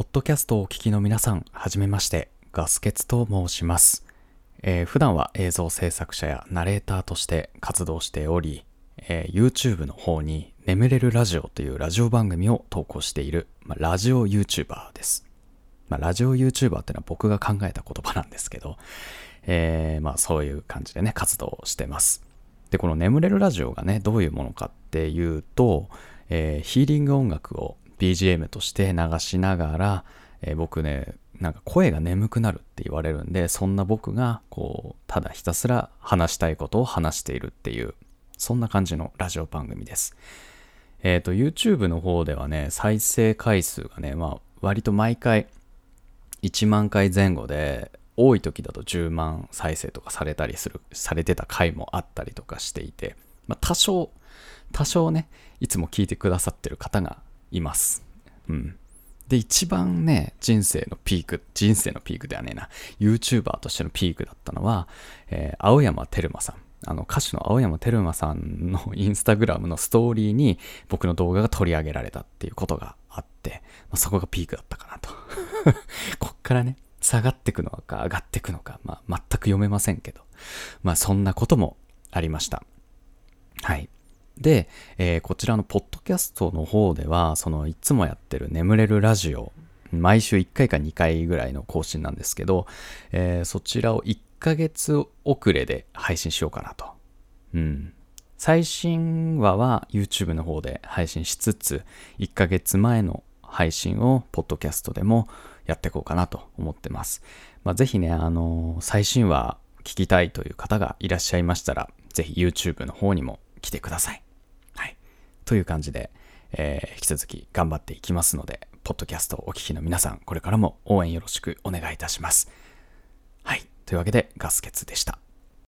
ポッドキャストをお聞きの皆さん、はじめまして、ガスケツと申します。えー普段は映像制作者やナレーターとして活動しており、えー YouTube の方に眠れるラジオというラジオ番組を投稿している、まあラジオ YouTuber です。まあ、ラジオ YouTuber ってのは僕が考えた言葉なんですけど、えーまあそういう感じでね、活動してます。で、この眠れるラジオがね、どういうものかっていうと、えーヒーリング音楽を BGM として流しながら、えー僕ね、なんか声が眠くなるって言われるんで、そんな僕が、こう、ただひたすら話したいことを話しているっていう、そんな感じのラジオ番組です。えっ、と、YouTube の方ではね、再生回数がね、まあ、割と毎回1万回前後で、多い時だと10万再生とかされたりする、されてた回もあったりとかしていて、まあ、多少、多少ね、いつも聞いてくださってる方がいます。うん。で、一番ね、人生のピーク、人生のピークではねえな、YouTuber としてのピークだったのは、えー青山テルマさん。あの、歌手の青山テルマさんの インスタグラムのストーリーに僕の動画が取り上げられたっていうことがあって、まあ、そこがピークだったかなと。こっからね、下がってくのか上がってくのか、まあ、全く読めませんけど、まあ、そんなこともありました。で、えーこちらのポッドキャストの方では、そのいつもやってる眠れるラジオ、毎週1回か2回ぐらいの更新なんですけど、えーそちらを1ヶ月遅れで配信しようかなと。うん。最新話は YouTube の方で配信しつつ、1ヶ月前の配信をポッドキャストでもやっていこうかなと思ってます。まあ、ぜひね、あのー最新話聞きたいという方がいらっしゃいましたら、ぜひ YouTube の方にも来てください。という感じで、えー引き続き頑張っていきますので、ポッドキャストをお聞きの皆さん、これからも応援よろしくお願いいたします。はい。というわけで、ガスケツでした。